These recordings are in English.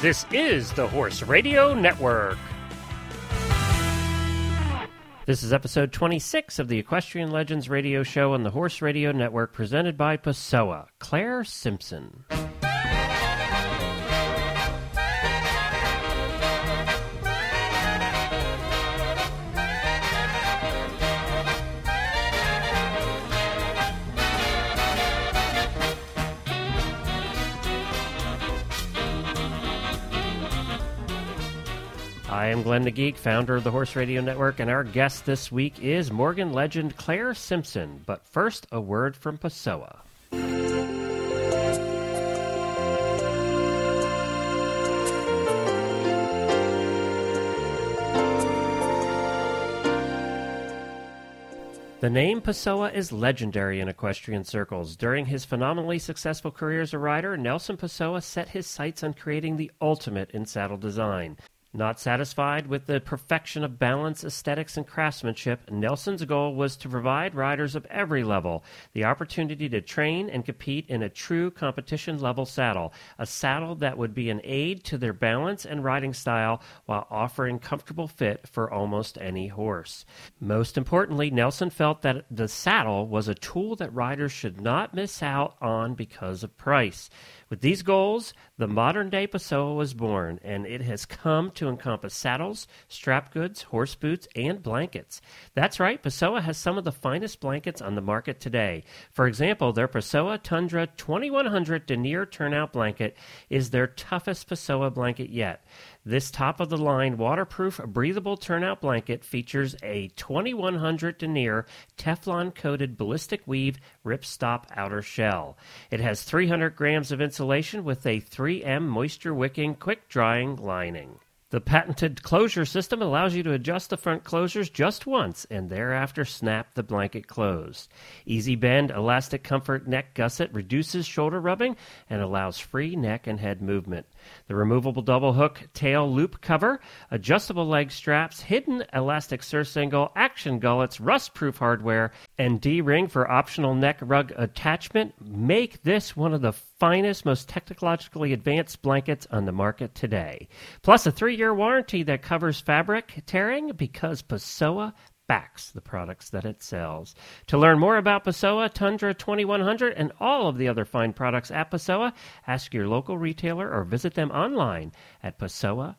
This is the Horse Radio Network. This is episode 26 of the Equestrian Legends radio show on the Horse Radio Network presented by Pessoa. Claire Simpson. I am Glenn the Geek, founder of the Horse Radio Network, and our guest this week is Morgan legend Claire Simpson. But first, a word from Pessoa. The name Pessoa is legendary in equestrian circles. During his phenomenally successful career as a rider, Nelson Pessoa set his sights on creating the ultimate in saddle design. Not satisfied with the perfection of balance, aesthetics, and craftsmanship, Nelson's goal was to provide riders of every level the opportunity to train and compete in a true competition level saddle, a saddle that would be an aid to their balance and riding style while offering comfortable fit for almost any horse. Most importantly, Nelson felt that the saddle was a tool that riders should not miss out on because of price. With these goals, the modern day Pessoa was born, and it has come to encompass saddles, strap goods, horse boots, and blankets. That's right, Pessoa has some of the finest blankets on the market today. For example, their Pessoa Tundra 2100 denier turnout blanket is their toughest Pessoa blanket yet. This top of the line waterproof breathable turnout blanket features a 2100 denier Teflon coated ballistic weave ripstop outer shell. It has 300 grams of insulation with a 3M moisture wicking quick drying lining. The patented closure system allows you to adjust the front closures just once and thereafter snap the blanket closed. Easy bend elastic comfort neck gusset reduces shoulder rubbing and allows free neck and head movement. The removable double hook tail loop cover, adjustable leg straps, hidden elastic surcingle, action gullets, rust proof hardware, and D ring for optional neck rug attachment make this one of the finest, most technologically advanced blankets on the market today. Plus a three year warranty that covers fabric tearing because Pessoa backs the products that it sells. To learn more about Pessoa, Tundra 2100, and all of the other fine products at Pessoa, ask your local retailer or visit them online at PessoaUSA.com.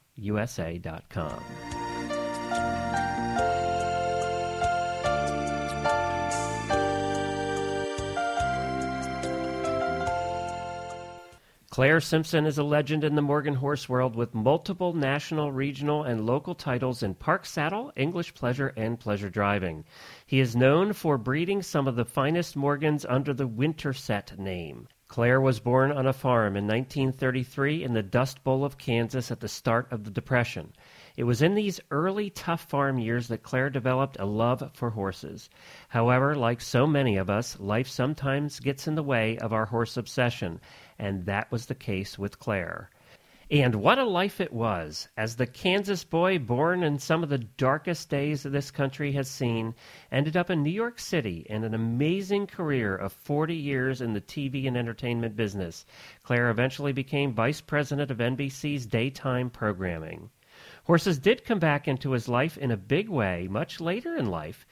Claire Simpson is a legend in the Morgan horse world with multiple national, regional, and local titles in park saddle, English pleasure, and pleasure driving. He is known for breeding some of the finest Morgans under the Winterset name. Claire was born on a farm in 1933 in the Dust Bowl of Kansas at the start of the Depression. It was in these early tough farm years that Claire developed a love for horses. However, like so many of us, life sometimes gets in the way of our horse obsession, and that was the case with Claire. And what a life it was, as the Kansas boy born in some of the darkest days this country has seen, ended up in New York City in an amazing career of 40 years in the TV and entertainment business. Claire eventually became vice president of NBC's daytime programming. Horses did come back into his life in a big way much later in life,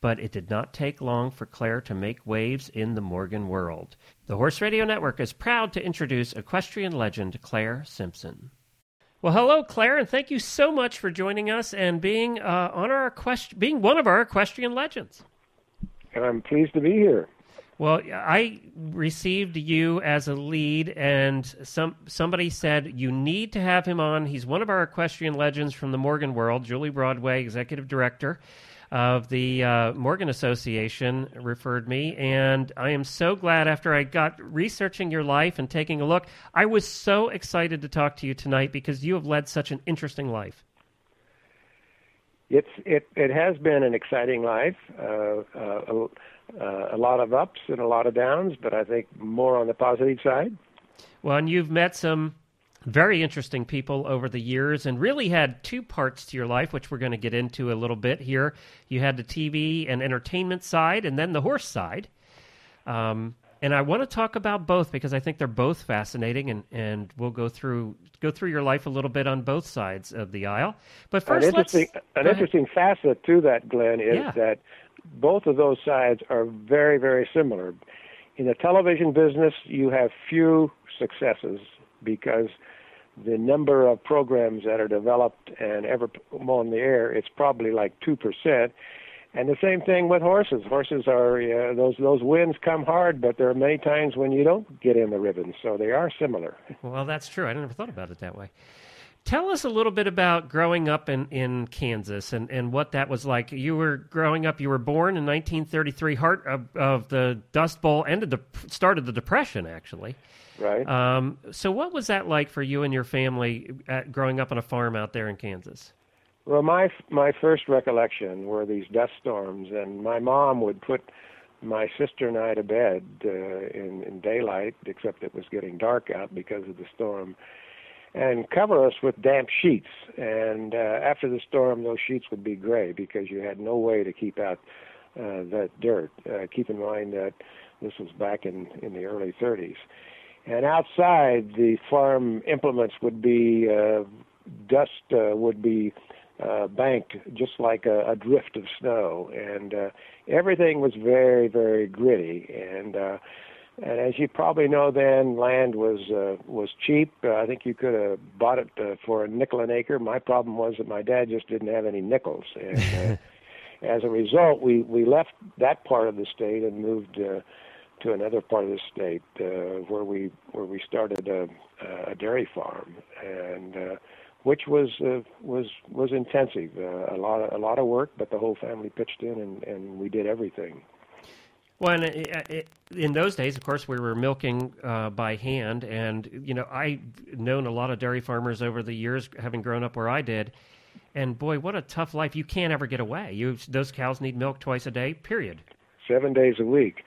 but it did not take long for Claire to make waves in the Morgan world. The Horse Radio Network is proud to introduce equestrian legend Claire Simpson. Well, hello, Claire, and thank you so much for joining us and being uh, on our equest- being one of our equestrian legends. And I'm pleased to be here. Well, I received you as a lead, and some somebody said you need to have him on. He's one of our equestrian legends from the Morgan world. Julie Broadway, executive director of the uh, Morgan Association referred me, and I am so glad after I got researching your life and taking a look, I was so excited to talk to you tonight because you have led such an interesting life. It's it it has been an exciting life, uh, uh, a, a lot of ups and a lot of downs, but I think more on the positive side. Well, and you've met some very interesting people over the years and really had two parts to your life, which we're going to get into a little bit here. You had the TV and entertainment side and then the horse side. Um, and I want to talk about both because I think they're both fascinating, and, and we'll go through go through your life a little bit on both sides of the aisle. But first, an interesting, an interesting facet to that, Glenn, is yeah. that both of those sides are very, very similar. In the television business, you have few successes because the number of programs that are developed and ever on the air, it's probably like two percent. And the same thing with horses. Horses are uh, those those wins come hard, but there are many times when you don't get in the ribbons, so they are similar. Well, that's true. I never thought about it that way. Tell us a little bit about growing up in, in Kansas and, and what that was like. You were growing up. You were born in 1933, heart of, of the Dust Bowl, ended the started the Depression actually. Right. Um, so, what was that like for you and your family at, growing up on a farm out there in Kansas? Well, my my first recollection were these dust storms, and my mom would put my sister and I to bed uh, in in daylight, except it was getting dark out because of the storm, and cover us with damp sheets. And uh, after the storm, those sheets would be gray because you had no way to keep out uh, that dirt. Uh, keep in mind that this was back in in the early 30s. And outside, the farm implements would be uh, dust uh, would be uh, banked just like a, a drift of snow, and uh, everything was very, very gritty. And uh, and as you probably know, then land was uh, was cheap. Uh, I think you could have bought it uh, for a nickel an acre. My problem was that my dad just didn't have any nickels, and uh, as a result, we we left that part of the state and moved. Uh, to another part of the state uh, where we where we started a, a dairy farm, and uh, which was uh, was was intensive. Uh, a lot of a lot of work, but the whole family pitched in, and, and we did everything. Well, and it, it, in those days, of course, we were milking uh, by hand, and you know, I've known a lot of dairy farmers over the years, having grown up where I did. And boy, what a tough life! You can't ever get away. You those cows need milk twice a day. Period. Seven days a week.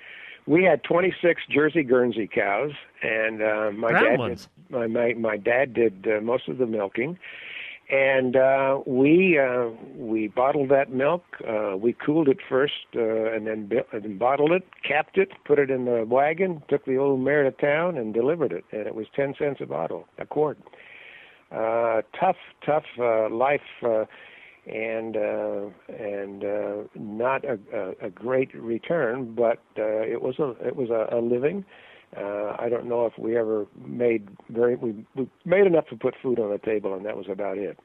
We had 26 Jersey Guernsey cows, and uh, my Brown dad ones. did, my, my my dad did uh, most of the milking, and uh, we uh, we bottled that milk. Uh, we cooled it first, uh, and then bi- and then bottled it, capped it, put it in the wagon, took the old mare to town, and delivered it. And it was 10 cents a bottle, a quart. Uh, tough, tough uh, life. Uh, and uh, and uh, not a, a, a great return, but uh, it was a it was a, a living. Uh, I don't know if we ever made very we, we made enough to put food on the table, and that was about it.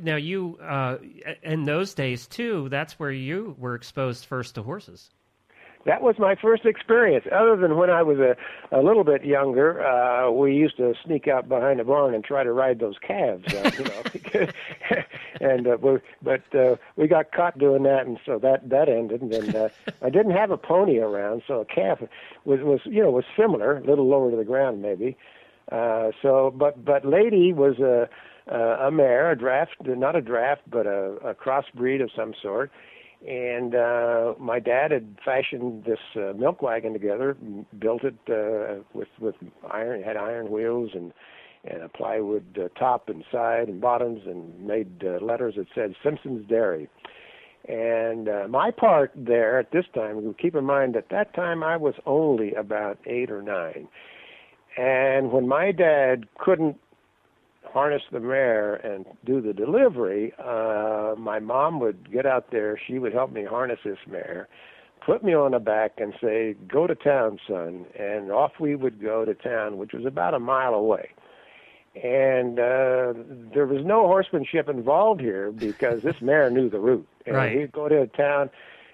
Now, you uh, in those days too. That's where you were exposed first to horses. That was my first experience. Other than when I was a, a little bit younger, uh, we used to sneak out behind the barn and try to ride those calves. Uh, you know, and uh, we, but uh, we got caught doing that, and so that that ended. And uh, I didn't have a pony around, so a calf was was you know was similar, a little lower to the ground maybe. Uh, so, but but Lady was a a mare, a draft, not a draft, but a, a crossbreed of some sort and uh, my dad had fashioned this uh, milk wagon together, built it uh, with with iron, had iron wheels and and a plywood uh, top and side and bottoms, and made uh, letters that said Simpson's Dairy. And uh, my part there at this time, keep in mind at that time I was only about eight or nine. And when my dad couldn't harness the mare and do the delivery, uh, my mom would get out there. She would help me harness this mare, put me on the back, and say, "Go to town, son." And off we would go to town, which was about a mile away. And uh, there was no horsemanship involved here because this mare knew the route. And Right. we'd go to town,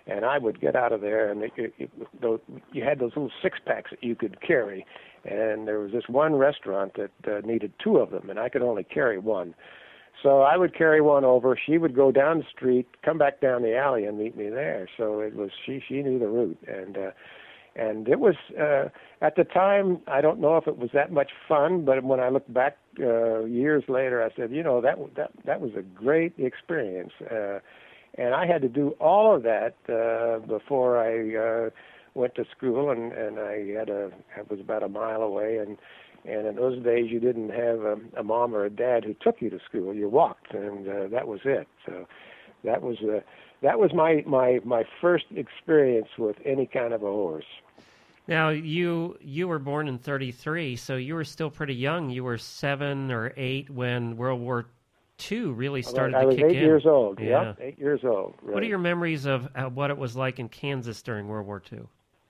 and I would get out of there, and it, it, it, those, you had those little six packs that you could carry and there was this one restaurant that uh, needed two of them, and I could only carry one. So I would carry one over. She would go down the street, come back down the alley, and meet me there. So it was she. She knew the route, and uh, and it was uh, at the time. I don't know if it was that much fun, but when I look back uh, years later, I said, you know, that that that was a great experience. Uh, and I had to do all of that uh, before I. Uh, went to school and and I had a I was about a mile away and and in those days you didn't have a, a mom or a dad who took you to school you walked and uh, that was it so that was uh, that was my my my first experience with any kind of a horse Now you you were born in '33, so you were still pretty young. You were seven or eight when World War II really started I to was kick eight in. years old. Yeah. Yep, eight years old. What are your memories of uh, what it was like in Kansas during World War II?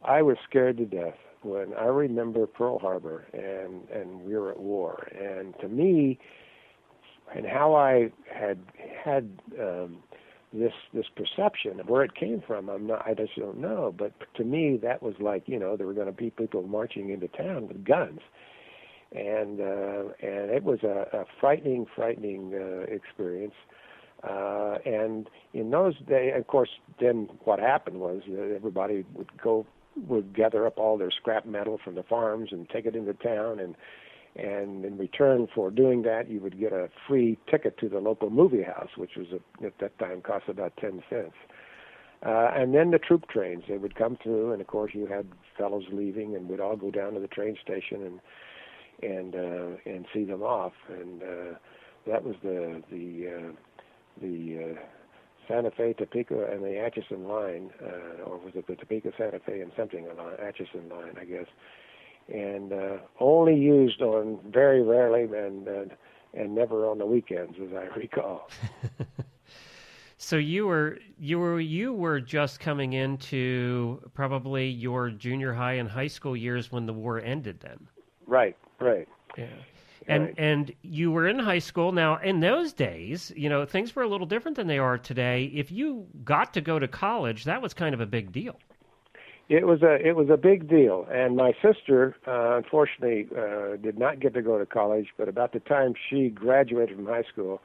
I was scared to death when I remember Pearl Harbor and and we were at war. And to me, and how I had had um, this this perception of where it came from, I'm not. I just don't know. But to me, that was like you know there were going to be people marching into town with guns, and uh, and it was a, a frightening, frightening uh, experience. Uh, and in those days, of course, then what happened was that everybody would go would gather up all their scrap metal from the farms and take it into town. And and in return for doing that you would get a free ticket to the local movie house which was a, at that time cost about 10 cents. Uh, and then the troop trains they would come through and of course you had fellows leaving and we'd all go down to the train station and and uh, and see them off. And uh, that was the the uh, the uh, Santa Fe, Topeka, and the Atchison line, uh, or was it the Topeka, Santa Fe, and something line, Atchison line, I guess, and uh, only used on very rarely and uh, and never on the weekends, as I recall. So you were you were you were just coming into probably your junior high and high school years when the war ended. Then, right, right. yeah. And Right. and you were in high school. Now, in those days, you know, things were a little different than they are today. If you got to go to college, that was kind of a big deal. It was a it was a big deal, and my sister uh, unfortunately uh, did not get to go to college. But about the time she graduated from high school,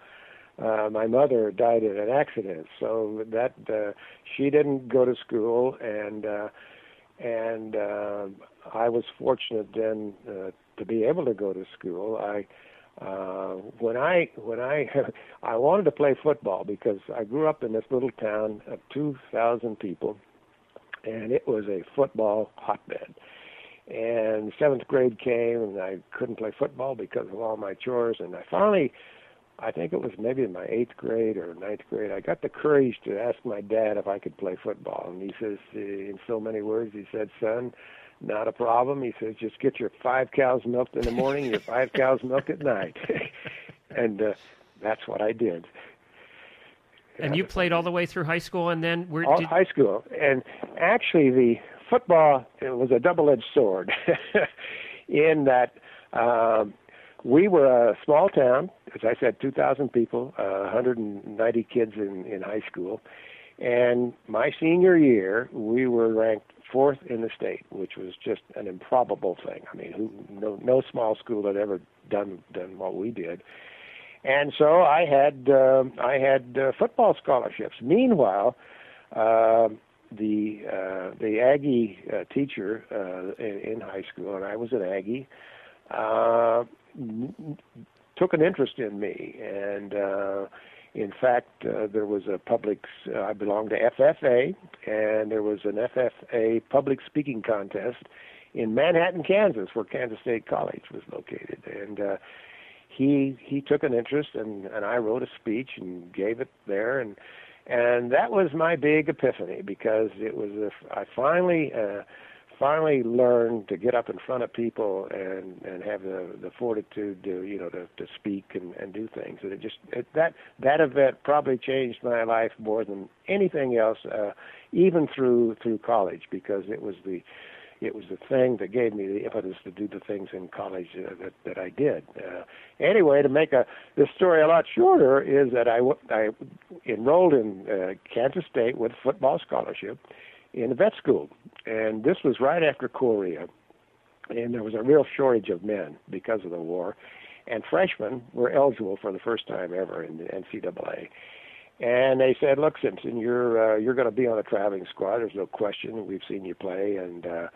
uh, my mother died in an accident. So that uh, she didn't go to school, and uh, and uh, I was fortunate then uh, to be able to go to school. I uh, when I when I I wanted to play football because I grew up in this little town of 2,000 people and it was a football hotbed. And seventh grade came, and I couldn't play football because of all my chores. And I finally, I think it was maybe in my eighth grade or ninth grade, I got the courage to ask my dad if I could play football. And he says, in so many words, he said, "Son, not a problem." He says, "Just get your five cows milked in the morning, your five cows milked at night." and uh, that's what I did. And you played all the way through high school, and then where all did high school. And actually, the football it was a double-edged sword, in that um, we were a small town, as I said, 2,000 people, uh, 190 kids in in high school, and my senior year we were ranked fourth in the state, which was just an improbable thing. I mean, who, no no small school had ever done done what we did. And so I had uh, I had uh, football scholarships. Meanwhile, uh, the uh, the Aggie uh, teacher uh, in, in high school, and I was an Aggie, uh, took an interest in me, and uh, in fact, uh, there was a public. Uh, I belonged to FFA, and there was an FFA public speaking contest in Manhattan, Kansas, where Kansas State College was located, and. Uh, he he took an interest and and I wrote a speech and gave it there and and that was my big epiphany because it was a, I finally uh finally learned to get up in front of people and and have the the fortitude to you know to to speak and and do things and it just it, that that event probably changed my life more than anything else uh even through through college because it was the it was the thing that gave me the impetus to do the things in college uh, that that I did. Uh, anyway, to make a this story a lot shorter is that I I enrolled in uh, Kansas State with a football scholarship in a vet school, and this was right after Korea, and there was a real shortage of men because of the war, and freshmen were eligible for the first time ever in the NCAA. And they said, "Look, Simpson, you're uh, you're going to be on a traveling squad. There's no question. We've seen you play, and uh,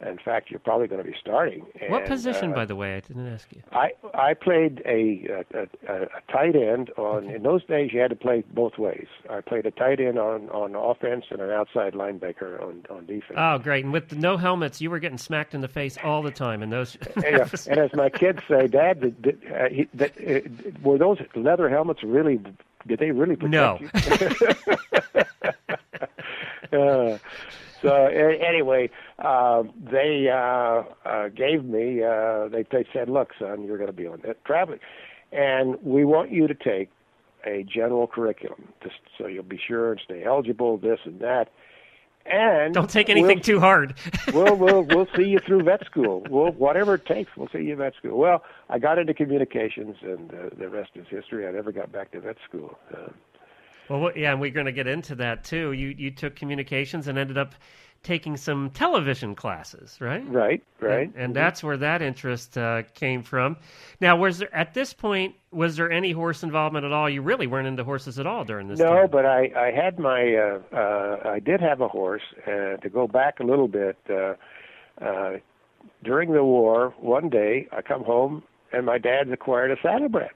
in fact, you're probably going to be starting." what position, uh, by the way? I didn't ask you. I I played a, a, a, a tight end on. In those days, you had to play both ways. I played a tight end on on offense and an outside linebacker on on defense. Oh, great! And with no helmets, you were getting smacked in the face all the time. And those, yeah. And as my kids say, Dad, did, did, uh, he, that, uh, were those leather helmets really? Did they really protect No. you? uh, so anyway, uh, they uh, uh, gave me. Uh, they they said, "Look, son, you're going to be on that traveling, and we want you to take a general curriculum, just so you'll be sure and stay eligible, this and that." And don't take anything we'll, too hard. we'll we'll we'll see you through vet school. We'll whatever it takes. We'll see you vet school. Well, I got into communications, and uh, the rest is history. I never got back to vet school. Uh, well, yeah, and we're going to get into that too. You you took communications and ended up taking some television classes, right? Right, right. And, and that's where that interest uh, came from. Now, was there at this point was there any horse involvement at all? You really weren't into horses at all during this. No, time. but I I had my uh, uh, I did have a horse. Uh, to go back a little bit, uh, uh, during the war, one day I come home and my dad's acquired a saddlebred.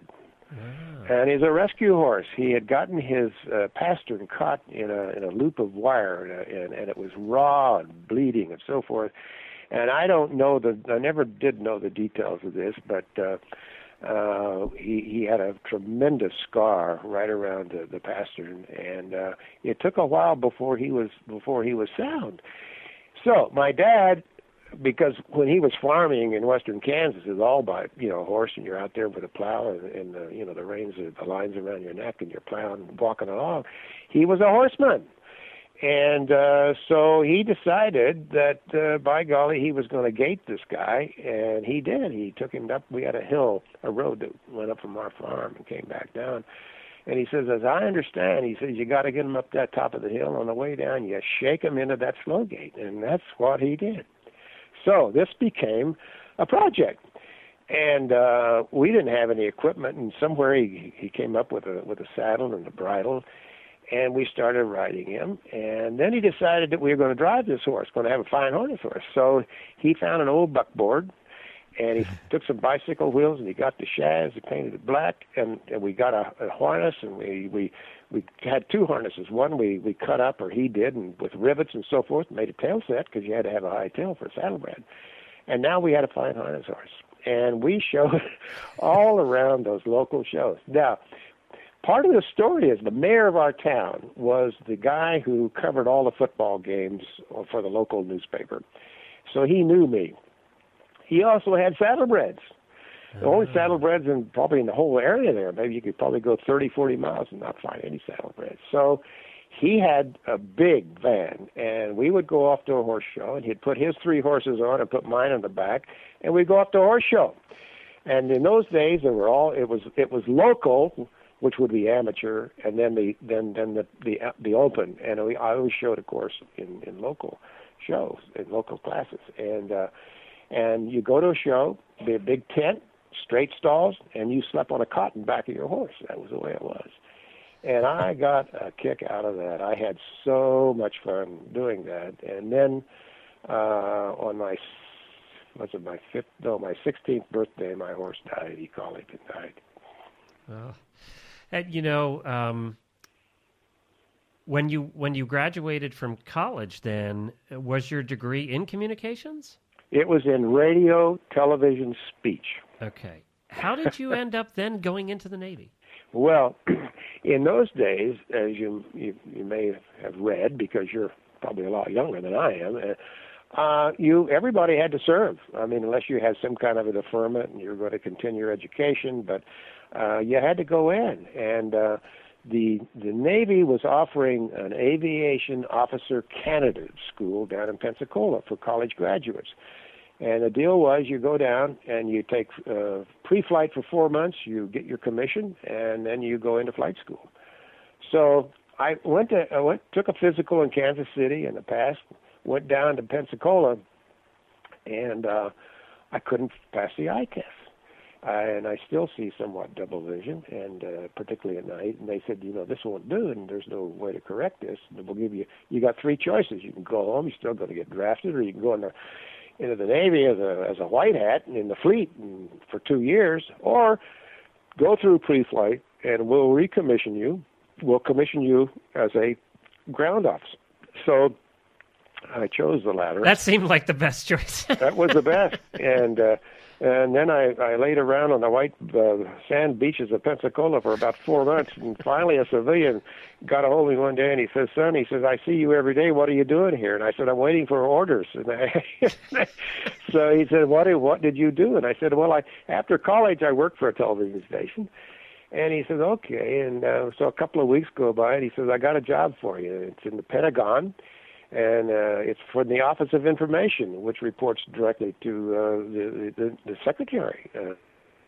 Ah. And he's a rescue horse. He had gotten his uh, pastern caught in a in a loop of wire, and, uh, and and it was raw and bleeding and so forth. And I don't know the I never did know the details of this, but uh, uh, he he had a tremendous scar right around the, the pastern, and uh, it took a while before he was before he was sound. So my dad because when he was farming in western Kansas, it's all by you know horse, and you're out there with a plow, and, and the you know the reins, are, the lines around your neck, and you're plowing, and walking along. He was a horseman, and uh, so he decided that uh, by golly, he was going to gait this guy, and he did. He took him up. We had a hill, a road that went up from our farm and came back down. And he says, as I understand, he says, you got to get him up that top of the hill. On the way down, you shake him into that slow gait, and that's what he did. So this became a project, and uh, we didn't have any equipment. And somewhere he he came up with a with a saddle and a bridle, and we started riding him. And then he decided that we were going to drive this horse, going to have a fine harness horse. So he found an old buckboard, and he took some bicycle wheels and he got the shafts. He painted it black, and, and we got a, a harness, and we we we had two harnesses. One we we cut up, or he did, and with rivets and so forth, made a tail set because you had to have a high tail for a saddlebred. And now we had a fine harness horse, and we showed all around those local shows. Now, part of the story is the mayor of our town was the guy who covered all the football games for the local newspaper, so he knew me. He also had saddlebreds. The only ah. saddlebreds in probably in the whole area there. Maybe you could probably go 30, 40 miles and not find any saddlebreds. So he had a big van, and we would go off to a horse show, and he'd put his three horses on and put mine on the back, and we'd go off to a horse show. And in those days, there were all it was it was local, which would be amateur, and then the then then the the the open. And we, I always showed, of course, in in local shows in local classes, and uh, and you go to a show, be a big tent, straight stalls, and you slept on a cot in back of your horse. That was the way it was. And I got a kick out of that. I had so much fun doing that. And then uh, on my was it my fifth no my sixteenth birthday, my horse died. He colic and died. Oh. And you know, um, when you when you graduated from college, then was your degree in communications? It was in radio, television, speech. Okay. How did you end up then going into the Navy? Well, in those days, as you, you you may have read, because you're probably a lot younger than I am, uh, uh, you everybody had to serve. I mean, unless you had some kind of a deferment and you're going to continue your education, but uh, you had to go in. And uh, the the Navy was offering an aviation officer candidate school down in Pensacola for college graduates. And the deal was you go down and you take uh, pre-flight for four months, you get your commission, and then you go into flight school. So I went to I went took a physical in Kansas City in the past, went down to Pensacola, and uh, I couldn't pass the eye test. Uh, and I still see somewhat double vision, and uh, particularly at night. And they said, you know, this won't do, and there's no way to correct this. And we'll give you, you got three choices. You can go home, you're still going to get drafted, or you can go in the into the Navy as a as a white hat and in the fleet for two years, or go through pre-flight and we'll recommission you. We'll commission you as a ground officer. So I chose the latter. That seemed like the best choice. that was the best, and uh, And then I, I laid around on the white uh, sand beaches of Pensacola for about four months. And finally, a civilian got a hold of me one day and he says, Son, he says, I see you every day. What are you doing here? And I said, I'm waiting for orders. And I, so he said, what, what did you do? And I said, Well, I after college, I worked for a television station. And he says, Okay. And uh, so a couple of weeks go by and he says, I got a job for you. It's in the Pentagon and uh, it's from the Office of Information, which reports directly to uh, the, the the Secretary uh,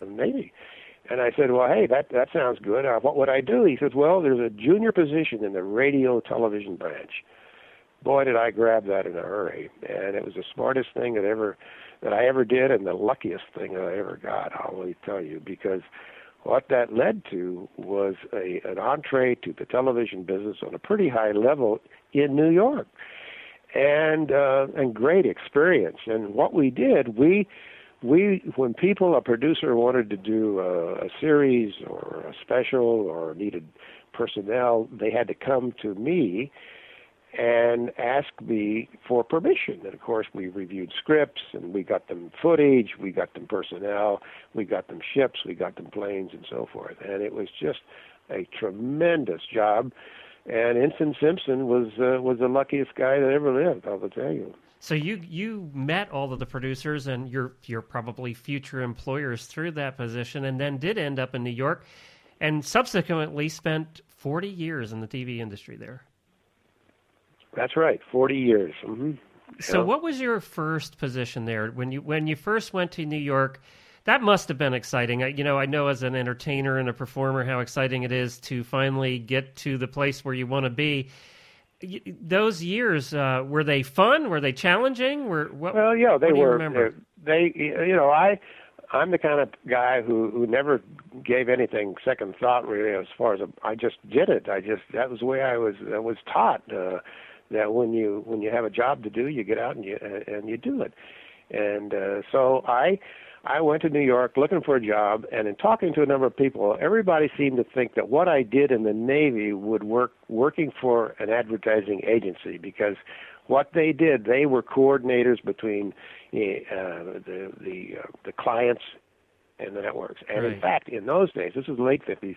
of Navy. And I said, "Well, hey, that that sounds good. Uh, what would I do?" He says, "Well, there's a junior position in the radio television branch." Boy, did I grab that in a hurry, and it was the smartest thing that ever that I ever did, and the luckiest thing that I ever got. I'll really tell you because what that led to was a an entree to the television business on a pretty high level in New York, and uh, and great experience. And what we did, we we when people a producer wanted to do a, a series or a special or needed personnel, they had to come to me and ask me for permission. And of course, we reviewed scripts and we got them footage, we got them personnel, we got them ships, we got them planes, and so forth. And it was just a tremendous job and Ensign Simpson was uh, was the luckiest guy that ever lived. I will tell you. So you you met all of the producers and your your probably future employers through that position, and then did end up in New York, and subsequently spent forty years in the TV industry there. That's right, forty years. Mm-hmm. So, what was your first position there when you when you first went to New York? That must have been exciting. I, you know, I know as an entertainer and a performer how exciting it is to finally get to the place where you want to be. Those years uh, were they fun? Were they challenging? Were what, well, yeah, they were. Remember? They, you know, I, I'm the kind of guy who who never gave anything second thought really. As far as a, I just did it. I just that was the way I was I was taught. Uh, that when you when you have a job to do, you get out and you and you do it. And uh, so I I went to New York looking for a job, and in talking to a number of people, everybody seemed to think that what I did in the Navy would work working for an advertising agency because what they did, they were coordinators between uh, the the uh, the clients and the networks. And right. in fact, in those days, this was the late 50s,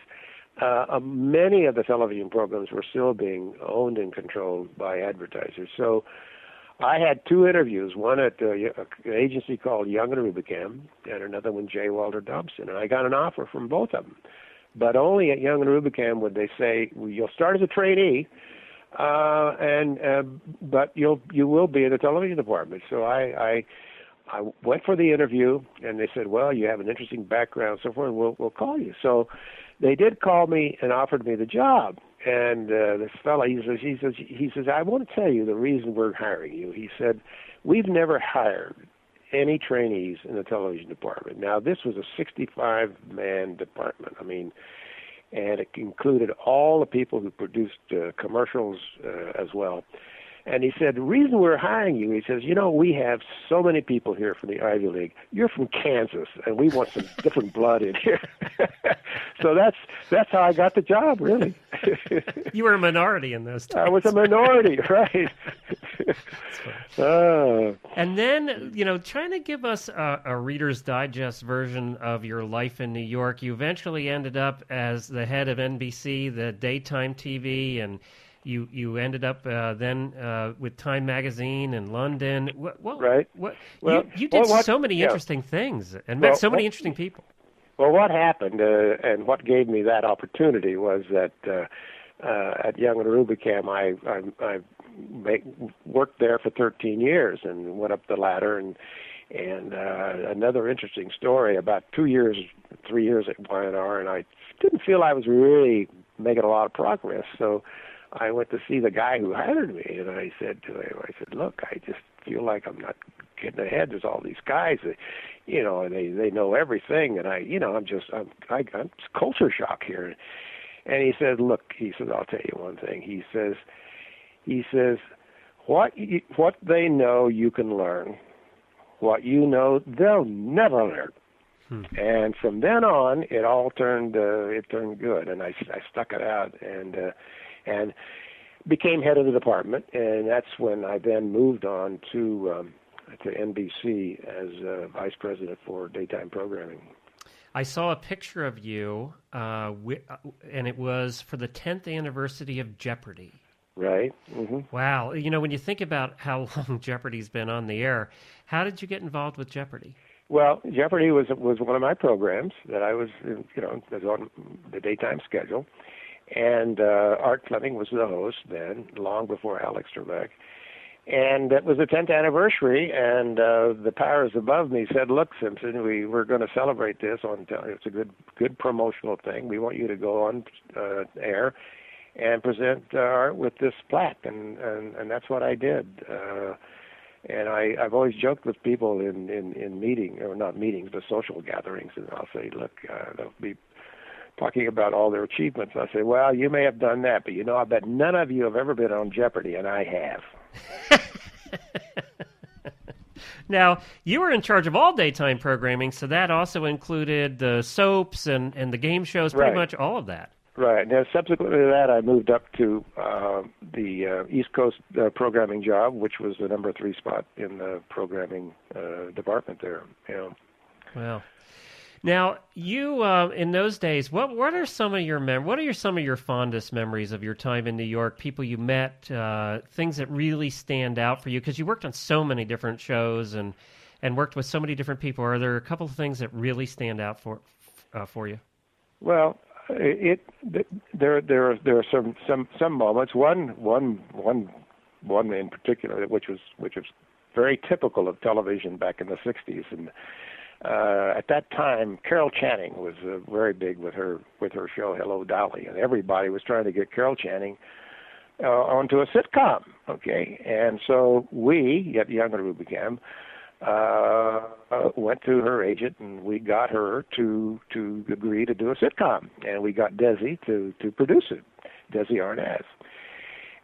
uh, many of the television programs were still being owned and controlled by advertisers. So I had two interviews, one at uh, an agency called Young and Rubicam, and another one J. Walter Thompson, and I got an offer from both of them. But only at Young and Rubicam would they say well, you'll start as a trainee, uh, and uh, but you'll you will be in the television department. So I, I I went for the interview, and they said, well, you have an interesting background, so forth. We'll we'll call you. So they did call me and offered me the job and uh, this fellow he says he says he says I want to tell you the reason we're hiring you. He said we've never hired any trainees in the television department. Now this was a 65 man department. I mean, and it included all the people who produced uh, commercials uh, as well. And he said, the reason we're hiring you, he says, you know, we have so many people here from the Ivy League. You're from Kansas, and we want some different blood in here. so that's that's how I got the job, really. you were a minority in those times. I was a minority, right? uh, and then, you know, trying to give us a, a Reader's Digest version of your life in New York, you eventually ended up as the head of NBC, the daytime TV, and you you ended up uh, then uh, with Time Magazine in London. What, what, right. What, well, you, you did well, what, so many yeah. interesting things and met well, so many interesting people. Well, what happened uh, and what gave me that opportunity was that uh, uh, at Young and Rubicam, I I, I make, worked there for 13 years and went up the ladder and and uh, another interesting story about two years, three years at Y&R, and I didn't feel I was really making a lot of progress. So I went to see the guy who hired me, and I said to him, I said, look, I just feel like I'm not getting ahead. There's all these guys that, you know, they they know everything, and I, you know, I'm just I'm I, I'm culture shock here. And he said, look, he says, I'll tell you one thing. He says, he says, what you, what they know you can learn. What you know they'll never learn. Hmm. And from then on, it all turned uh, it turned good, and I I stuck it out and. uh and became head of the department, and that's when I then moved on to um, to NBC as uh, vice president for daytime programming. I saw a picture of you, uh, wi- uh, and it was for the 10th anniversary of Jeopardy. Right. Mm-hmm. Wow. You know, when you think about how long Jeopardy's been on the air, how did you get involved with Jeopardy? Well, Jeopardy was was one of my programs that I was, you know, was on the daytime schedule, and uh, Art Fleming was the host then, long before Alex Trebek. And it was the 10th anniversary, and uh, the powers above me said, "Look, Simpson, we we're going to celebrate this on. It's a good good promotional thing. We want you to go on uh, air and present uh, Art with this plaque," and and and that's what I did. Uh, and I, I've always joked with people in in in meeting or not meetings, but social gatherings, and I'll say, "Look, uh, they'll be." Talking about all their achievements. I say, well, you may have done that, but you know, I bet none of you have ever been on Jeopardy, and I have. now, you were in charge of all daytime programming, so that also included the soaps and, and the game shows, pretty Right. much all of that. Right. Now, subsequently to that, I moved up to uh, the uh, East Coast uh, programming job, which was the number three spot in the programming uh, department there. You know. Wow. Now, you uh, in those days, what what are some of your mem- what are your some of your fondest memories of your time in New York? People you met, uh, things that really stand out for you because you worked on so many different shows and and worked with so many different people. Are there a couple of things that really stand out for uh, for you? Well, it, it there there are there are some some some moments. One one one one in particular, which was which was very typical of television back in the '60s, and uh, at that time, Carol Channing was uh, very big with her with her show Hello Dolly, and everybody was trying to get Carol Channing uh, onto a sitcom. Okay, and so we, yet younger we became, uh, uh, went to her agent and we got her to to agree to do a sitcom, and we got Desi to to produce it, Desi Arnaz.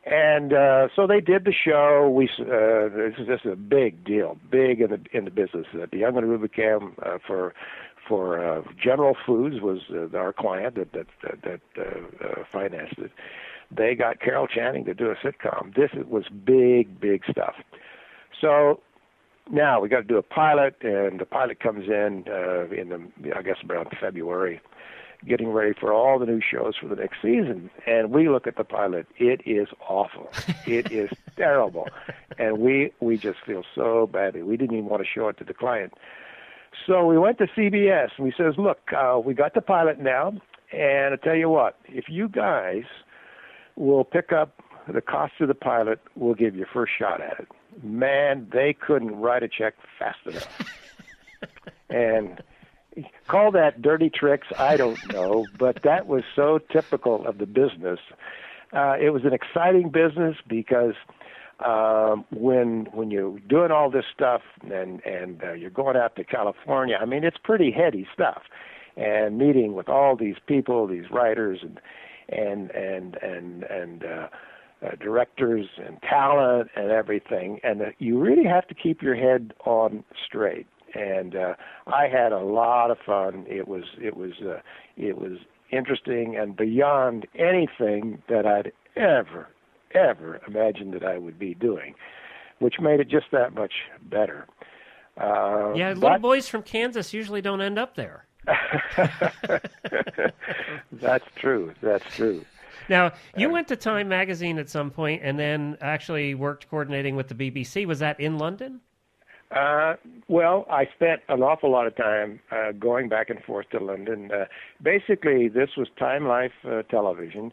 And uh, so they did the show. We uh, this is just a big deal, big in the in the business. Uh, the Young and Rubicam uh, for for uh, General Foods was uh, our client that that that, that uh, uh, financed it. They got Carol Channing to do a sitcom. This was big, big stuff. So now we got to do a pilot, and the pilot comes in uh, in the I guess around February, getting ready for all the new shows for the next season. And we look at the pilot; it is awful. it is terrible, and we we just feel so badly. We didn't even want to show it to the client. So we went to CBS and we says, "Look, uh, we got the pilot now, and I tell you what, if you guys will pick up the cost of the pilot, we'll give you first shot at it." Man, they couldn't write a check fast enough. and call that dirty tricks, I don't know, but that was so typical of the business. Uh, it was an exciting business because um, when when you're doing all this stuff and and uh, you're going out to California, I mean it's pretty heady stuff, and meeting with all these people, these writers and and and and and uh, uh, directors and talent and everything, and uh, you really have to keep your head on straight. And uh, I had a lot of fun. It was it was uh, it was interesting and beyond anything that I'd ever ever imagined that I would be doing, which made it just that much better. Uh, Yeah, little but- boys from Kansas usually don't end up there. That's true. That's true. Now, you went to Time Magazine at some point, and then actually worked coordinating with the BBC. Was that in London? Uh, well, I spent an awful lot of time uh, going back and forth to London. Uh, basically, this was Time Life uh, Television,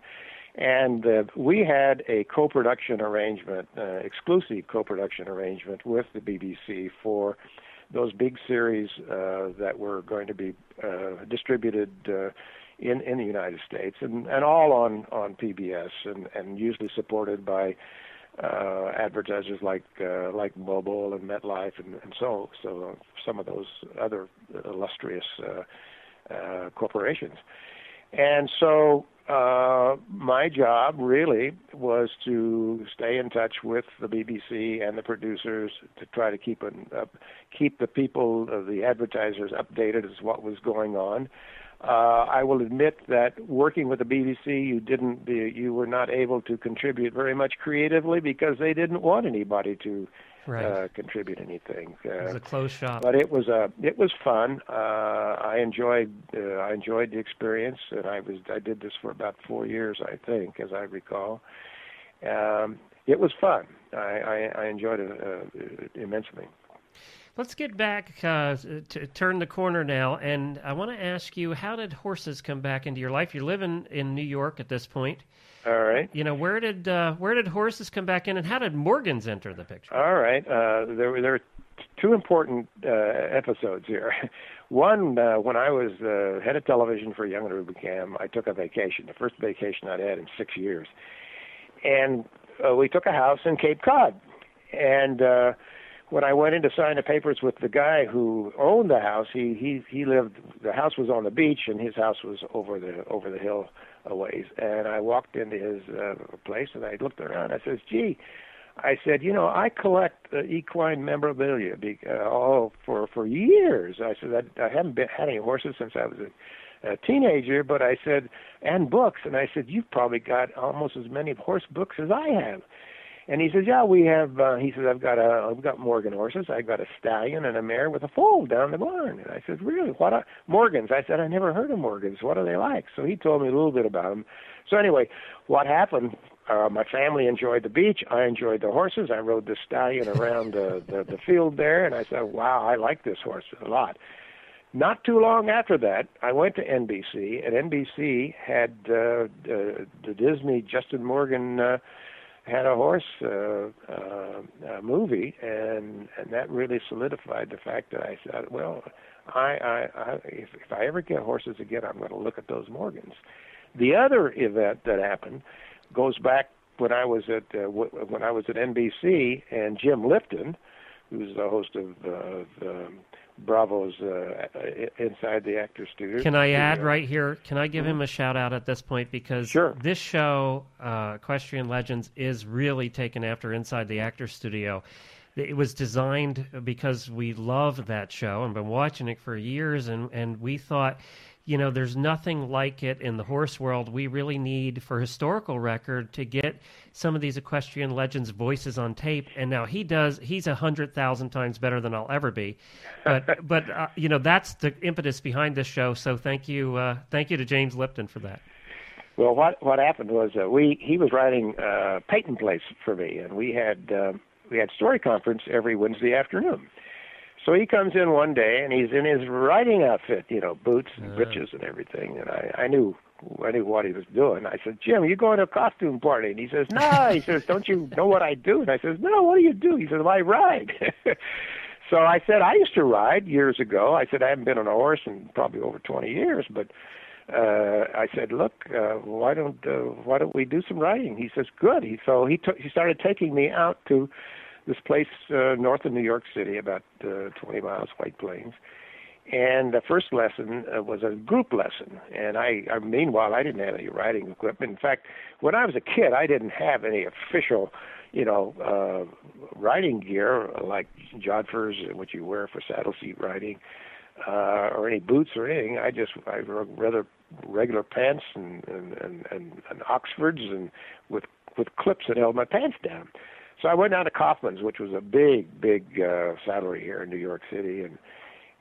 and uh, we had a co-production arrangement, uh, exclusive co-production arrangement with the BBC for those big series uh, that were going to be uh, distributed uh, in in the United States, and and all on on PBS, and and usually supported by uh, advertisers like uh, like Mobil and MetLife and, and so so some of those other illustrious uh, uh, corporations. And so uh, my job really was to stay in touch with the BBC and the producers to try to keep an, up, keep the people, uh, the advertisers, updated as what was going on. Uh, I will admit that working with the BBC, you didn't, be, you were not able to contribute very much creatively because they didn't want anybody to right. uh, contribute anything. Uh, it was a closed shop. But it was a it was fun. Uh, I enjoyed uh, I enjoyed the experience, and I was I did this for about four years, I think, as I recall. Um, it was fun. I, I, I enjoyed it uh, immensely. Let's get back uh, to turn the corner now, and I want to ask you: How did horses come back into your life? You're living in New York at this point. All right. You know where did uh, where did horses come back in, and how did Morgans enter the picture? All right. Uh, there were there were two important uh, episodes here. One, uh, when I was uh, head of television for Young and Rubicam, I took a vacation, the first vacation I'd had in six years, and uh, we took a house in Cape Cod, and. Uh, when I went in to sign the papers with the guy who owned the house, he he he lived. The house was on the beach, and his house was over the over the hill a ways. And I walked into his uh, place, and I looked around. I says, "Gee," I said, "You know, I collect uh, equine memorabilia be, uh, all for for years." I said, "I, I haven't been, had any horses since I was a, a teenager, but I said, and books." And I said, "You've probably got almost as many horse books as I have." And he says, "Yeah, we have." Uh, he says, "I've got a, I've got Morgan horses. I've got a stallion and a mare with a foal down the barn." And I said, "Really? What are Morgans?" I said, "I never heard of Morgans. What are they like?" So he told me a little bit about them. So anyway, what happened? Uh, my family enjoyed the beach. I enjoyed the horses. I rode the stallion around the, the the field there, and I said, "Wow, I like this horse a lot." Not too long after that, I went to NBC, and NBC had uh, uh, the Disney Justin Morgan. Uh, had a horse uh, uh, movie, and and that really solidified the fact that I said, well, I, I, I if, if I ever get horses again, I'm going to look at those Morgans. The other event that happened goes back when I was at uh, when I was at NBC, and Jim Lipton, who's the host of uh, the Bravo's uh, Inside the Actor Studio. Can I add right here? Can I give mm-hmm. him a shout out at this point because sure. this show, uh, Equestrian Legends, is really taken after Inside the Actor Studio. It was designed because we love that show and been watching it for years, and and we thought you know, there's nothing like it in the horse world. We really need, for historical record, to get some of these equestrian legends' voices on tape. And now he does. He's a hundred thousand times better than I'll ever be. But, but uh, you know, that's the impetus behind this show. So thank you, uh, thank you to James Lipton for that. Well, what what happened was uh, we he was writing uh, Peyton Place for me, and we had uh, we had story conference every Wednesday afternoon. So he comes in one day and he's in his riding outfit, you know, boots and uh. breeches and everything. And I, I knew I knew what he was doing. I said, Jim, you going to a costume party? And he says, No. He says, Don't you know what I do? And I says, No. What do you do? He says, well, I ride. so I said, I used to ride years ago. I said, I haven't been on a horse in probably over 20 years, but uh, I said, "Look, uh, why don't uh, why don't we do some riding?" He says, "Good." He so he took he started taking me out to this place uh, north of New York City, about uh, 20 miles, White Plains. And the first lesson uh, was a group lesson. And I, I, meanwhile, I didn't have any riding equipment. In fact, when I was a kid, I didn't have any official, you know, uh, riding gear like jodhpurs, which you wear for saddle seat riding, uh, or any boots or anything. I just I wore rather regular pants and and, and and and Oxfords and with with clips that held my pants down. So I went down to Kauffman's, which was a big, big uh, saddlery here in New York City, and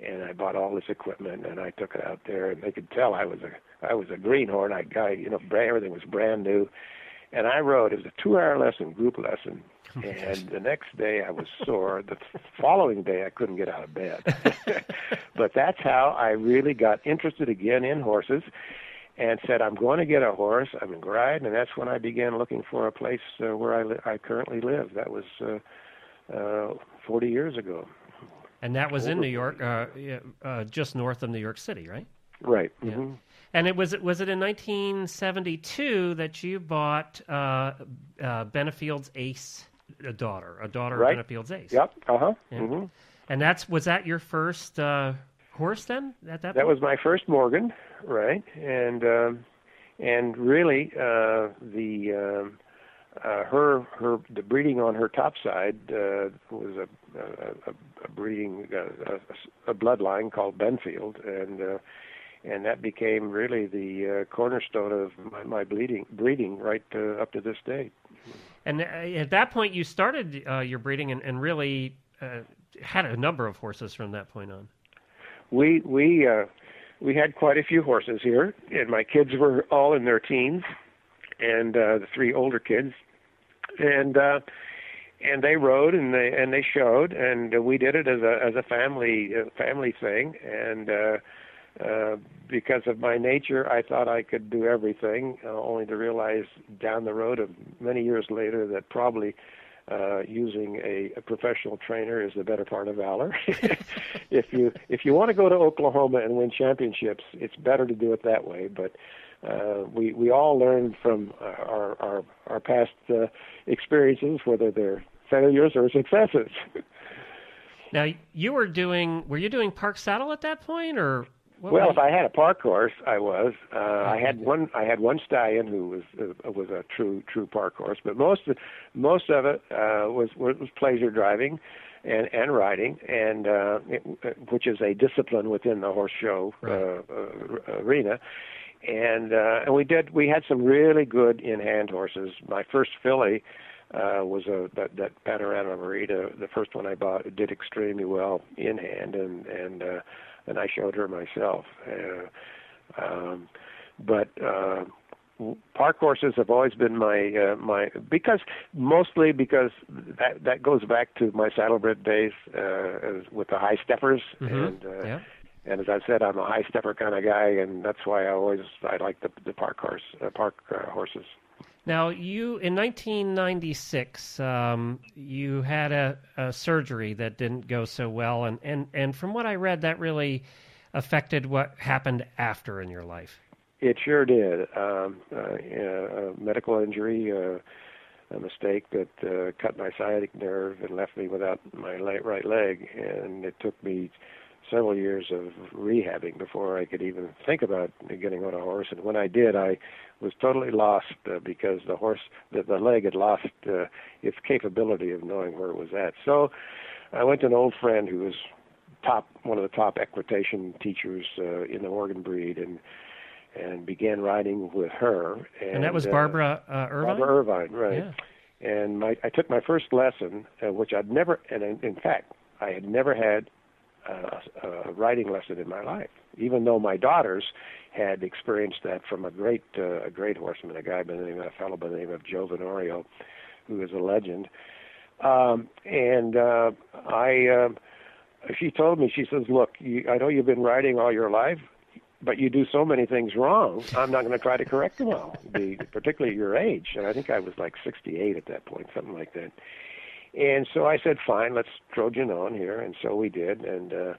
and I bought all this equipment and I took it out there, and they could tell I was a I was a greenhorn. I got you know brand, everything was brand new, and I rode. It was a two-hour lesson, group lesson, and the next day I was sore. The following day I couldn't get out of bed. but that's how I really got interested again in horses and said, "I'm going to get a horse. I'm going to ride," and that's when I began looking for a place uh, where I li- I currently live. That was uh, uh, 40 years ago. And that was in New York, uh, uh, just north of New York City, right? Right. Mm-hmm. And it was It was it in 1972 that you bought uh, Benefield's Ace, a daughter, a daughter right. of Benefield's Ace. Yep. Uh huh. Yeah. Mm-hmm. And that's was that your first horse then at that? That point? was my first Morgan, right? And um, and really uh, the um, uh, her her the breeding on her top side uh, was a a, a breeding uh, a, a bloodline called Benfield, and uh, and that became really the uh, cornerstone of my, my bleeding breeding right uh, up to this day. And uh, at that point, you started uh, your breeding and, and really uh, had a number of horses from that point on. We we uh, we had quite a few horses here, and my kids were all in their teens, and uh, the three older kids, and uh, and they rode and they and they showed, and uh, we did it as a as a family uh, family thing, and. Uh, uh, because of my nature, I thought I could do everything, uh, only to realize down the road, of many years later, that probably uh, using a, a professional trainer is the better part of valor. if you if you want to go to Oklahoma and win championships, it's better to do it that way. But uh, we we all learn from our our our past uh, experiences, whether they're failures or successes. now you were doing were you doing Park Saddle at that point, or what well, if I had a park horse, I was. Uh, I had one. I had one stallion who was uh, was a true true park horse, but most of, most of it uh, was was pleasure driving, and and riding, and uh, it, uh, which is a discipline within the horse show uh, right. uh, uh, arena. And uh, and we did. We had some really good in hand horses. My first filly uh, was a that, that Panorama Marita. The first one I bought did extremely well in hand, and and uh, and I showed her myself. Uh, um, but uh, park horses have always been my uh, my because mostly because that that goes back to my saddlebred days uh, with the high steppers mm-hmm. and. Uh, yeah. And as I said, I'm a high stepper kind of guy, and that's why I always I like the the park horse uh, park uh, horses. Now, you in 1996, um, you had a, a, surgery that didn't go so well, and, and, and from what I read, that really affected what happened after in your life. It sure did. Um, uh, a medical injury, uh, a mistake that uh, cut my sciatic nerve and left me without my right leg, and it took me several years of rehabbing before I could even think about getting on a horse. And when I did, I was totally lost uh, because the horse, the, the leg had lost uh, its capability of knowing where it was at. So I went to an old friend who was top, one of the top equitation teachers uh, in the Morgan breed, and and began riding with her. And, and that was Barbara uh, Irvine. Barbara Irvine, right? Yeah. And my, I took my first lesson, uh, which I'd never, and in, in fact, I had never had uh, a riding lesson in my life, even though my daughters had experienced that from a great uh, a great horseman, a guy by the name of a fellow by the name of Joe Venorio, who is a legend. Um, and uh, I, uh, she told me, she says, "Look, you, I know you've been riding all your life, but you do so many things wrong. I'm not going to try to correct them all, the, particularly your age." And I think I was like 68 at that point, something like that. And so I said, "Fine, let's Trojan on here," and so we did, and. uh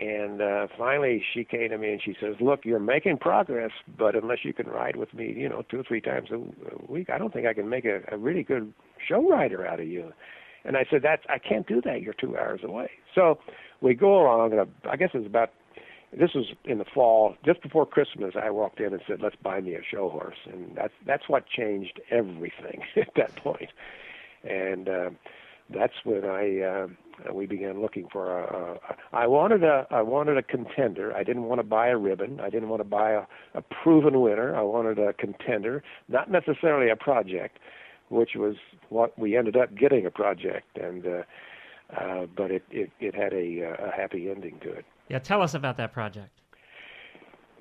and uh, finally, she came to me and she says, "Look, you're making progress, but unless you can ride with me, you know, two or three times a week, I don't think I can make a, a really good show rider out of you." And I said, "That's I can't do that. You're two hours away." So we go along, and I guess it's about this was in the fall, just before Christmas. I walked in and said, "Let's buy me a show horse," and that's that's what changed everything at that point. And uh, that's when I uh, we began looking for a, a. I wanted a I wanted a contender. I didn't want to buy a ribbon. I didn't want to buy a, a proven winner. I wanted a contender, not necessarily a project, which was what we ended up getting a project, and uh, uh, but it, it it had a a happy ending to it. Yeah, tell us about that project.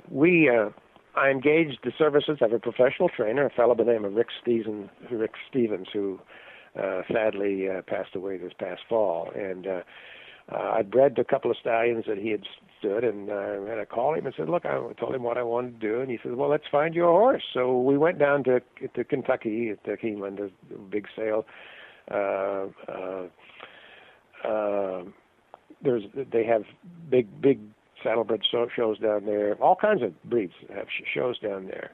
We. Uh, I engaged the services of a professional trainer, a fellow by the name of Rick Stevens, Rick Stevens, who uh, sadly uh, passed away this past fall. And uh, uh, I bred a couple of stallions that he had stood, and uh, and I called him and said, "Look, I told him what I wanted to do," and he said, "Well, let's find you a horse." So we went down to to Kentucky the Keeneland, a big sale. Uh, uh, uh, there's they have big big saddlebred shows down there. All kinds of breeds have shows down there,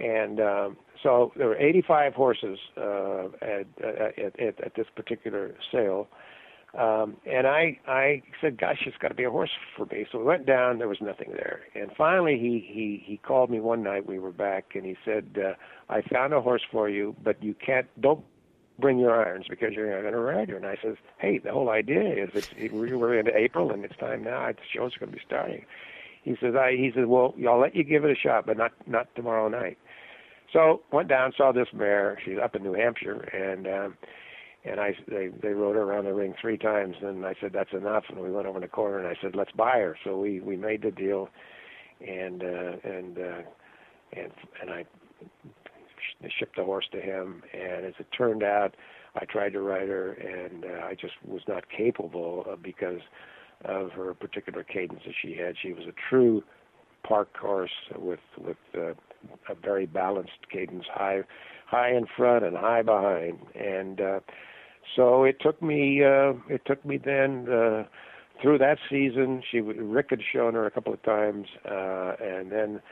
and um, so there were 85 horses uh, at, at, at, at this particular sale. Um, and I, I said, gosh, it's got to be a horse for me. So we went down. There was nothing there. And finally, he, he, he called me one night. We were back, and he said, uh, I found a horse for you, but you can't, don't bring your irons because you're not going to ride her. And I says, hey, the whole idea is it's, we're into April, and it's time now. The show's going to be starting. He says, I, he says, well, I'll let you give it a shot, but not, not tomorrow night. So went down, saw this mare. She's up in New Hampshire, and um, and I they they rode her around the ring three times, and I said that's enough, and we went over in the corner, and I said let's buy her. So we we made the deal, and uh, and uh, and and I shipped the horse to him, and as it turned out, I tried to ride her, and uh, I just was not capable uh, because of her particular cadence that she had. She was a true park horse with with uh, a very balanced cadence, high high in front and high behind, and uh, so it took me uh, it took me then. Uh, through that season, she Rick had shown her a couple of times, uh, and then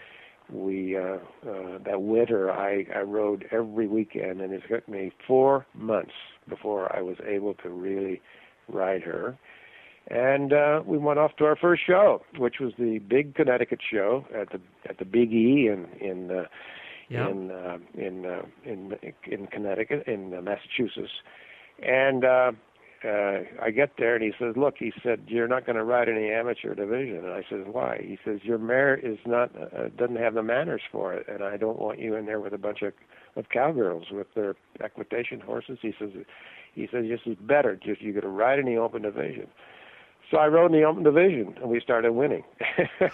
we uh, uh, that winter I, I rode every weekend, and it took me four months before I was able to really ride her. And uh, we went off to our first show, which was the big Connecticut show at the at the Big E in in uh, yep. in uh, in, uh, in in Connecticut in uh, Massachusetts, and uh, uh, I get there and he says, "Look," he said, "you're not going to ride any amateur division." And I says, "Why?" He says, "Your mare is not uh, doesn't have the manners for it, and I don't want you in there with a bunch of of cowgirls with their equitation horses." He says, "He says this is better. Just you got to ride in the open division." So I rode in the open division, and we started winning.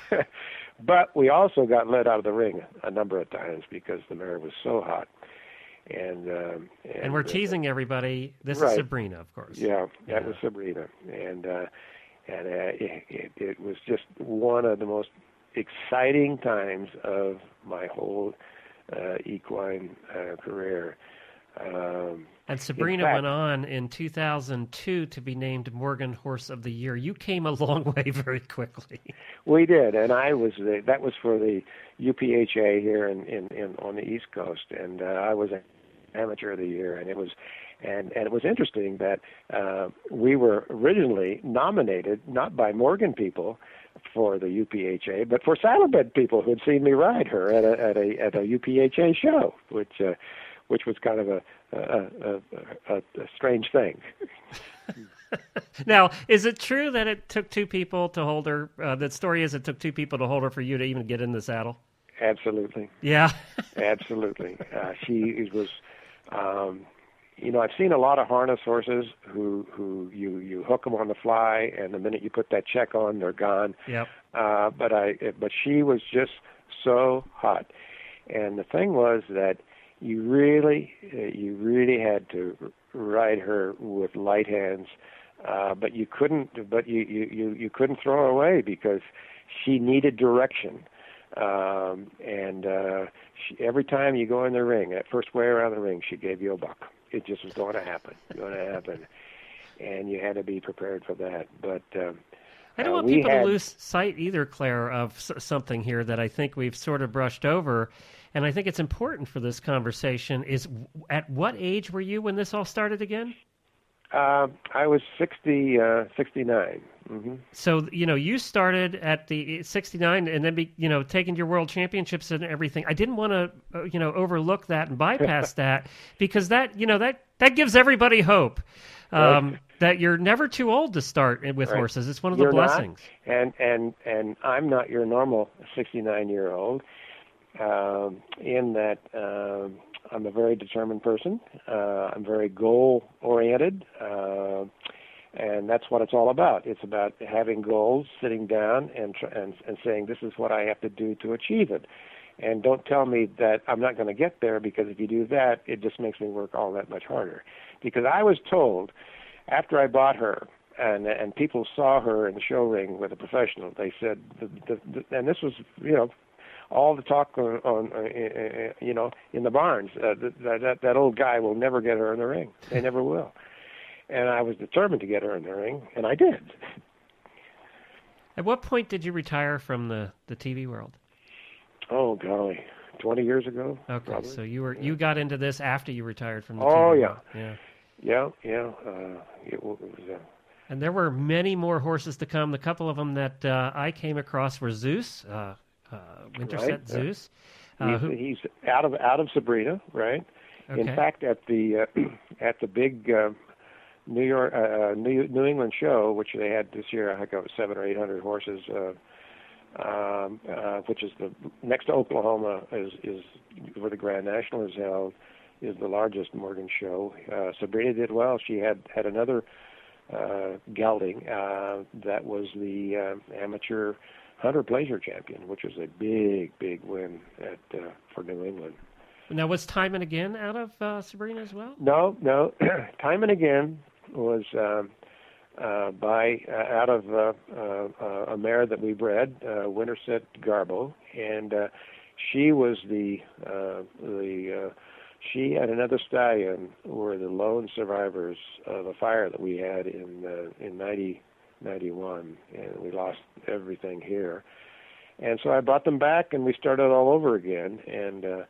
but we also got let out of the ring a number of times because the mare was so hot and um, and, and, we're uh, teasing uh, everybody. This right. is Sabrina, of course. Yeah, that yeah. was Sabrina, and uh, and uh, it, it, it was just one of the most exciting times of my whole uh, equine uh, career. Um, and Sabrina fact, went on in 2002 to be named Morgan Horse of the Year. You came a long way very quickly. We did, and I was the, that was for the UPHA here in, in, in on the East Coast, and uh, I was an amateur of the year, and it was and and it was interesting that uh, we were originally nominated not by Morgan people for the UPHA, but for saddlebred people who'd seen me ride her at a at a at a UPHA show, which uh, which was kind of a a, a, a, a strange thing. now, is it true that it took two people to hold her? Uh, the story is it took two people to hold her for you to even get in the saddle. Absolutely. Yeah. Absolutely. Uh, she was um, you know, I've seen a lot of harness horses who who you you hook them on the fly, and the minute you put that check on, they're gone. Yep. Uh, but I but she was just so hot, and the thing was that you really uh, you really had to ride her with light hands, uh, but you couldn't but you you you, you couldn't throw her away because she needed direction. Um, and uh, she, every time you go in the ring, that first way around the ring, she gave you a buck. It just was going to happen, going to happen, and you had to be prepared for that. But um, I don't uh, want people had... to lose sight either, Claire, of s- something here that I think we've sort of brushed over, and I think it's important for this conversation. Is at what age were you when this all started again? Uh, I was 60, uh, 69. Mm-hmm. So you know, you started at the 69, and then be, you know taking your world championships and everything. I didn't want to uh, you know overlook that and bypass that because that you know that that gives everybody hope. Um, right. That you're never too old to start with right. horses. It's one of the you're blessings. Not, and and and I'm not your normal 69 year old. Um, in that um, I'm a very determined person. Uh, I'm very goal oriented, uh, and that's what it's all about. It's about having goals, sitting down, and, tr- and and saying this is what I have to do to achieve it. And don't tell me that I'm not going to get there because if you do that, it just makes me work all that much harder. Because I was told after I bought her, and and people saw her in the show ring with a professional. They said, the, the, the, and this was you know all the talk on, on uh, uh, you know in the barns uh, that, that that old guy will never get her in the ring. They never will. And I was determined to get her in the ring, and I did. At what point did you retire from the the TV world? Oh golly, twenty years ago. Okay, probably. so you were yeah. you got into this after you retired from the oh, TV yeah. world. yeah, yeah, yeah. Uh, it was. Uh, and there were many more horses to come. The couple of them that uh, I came across were Zeus, uh, uh, Winterset right. Zeus. Uh, he's, who, he's out of out of Sabrina, right? Okay. In fact, at the uh, at the big uh, New York uh, New, New England show, which they had this year, I think it was seven or eight hundred horses. Uh, um, uh, which is the next to Oklahoma, is is where the Grand National is held, is the largest Morgan show. Uh, Sabrina did well. She had had another uh, gelding uh, that was the uh, amateur hunter pleasure champion, which was a big, big win at uh, for New England. Now, was Time and Again out of uh, Sabrina as well? No, no. Time and Again was um, uh, by uh, out of uh, uh, a mare that we bred, uh, Winterset Garbo, and uh, she was the uh, the uh, she and another stallion were the lone survivors of a fire that we had in uh, in 90, 91, and we lost everything here. And so I brought them back, and we started all over again. And uh,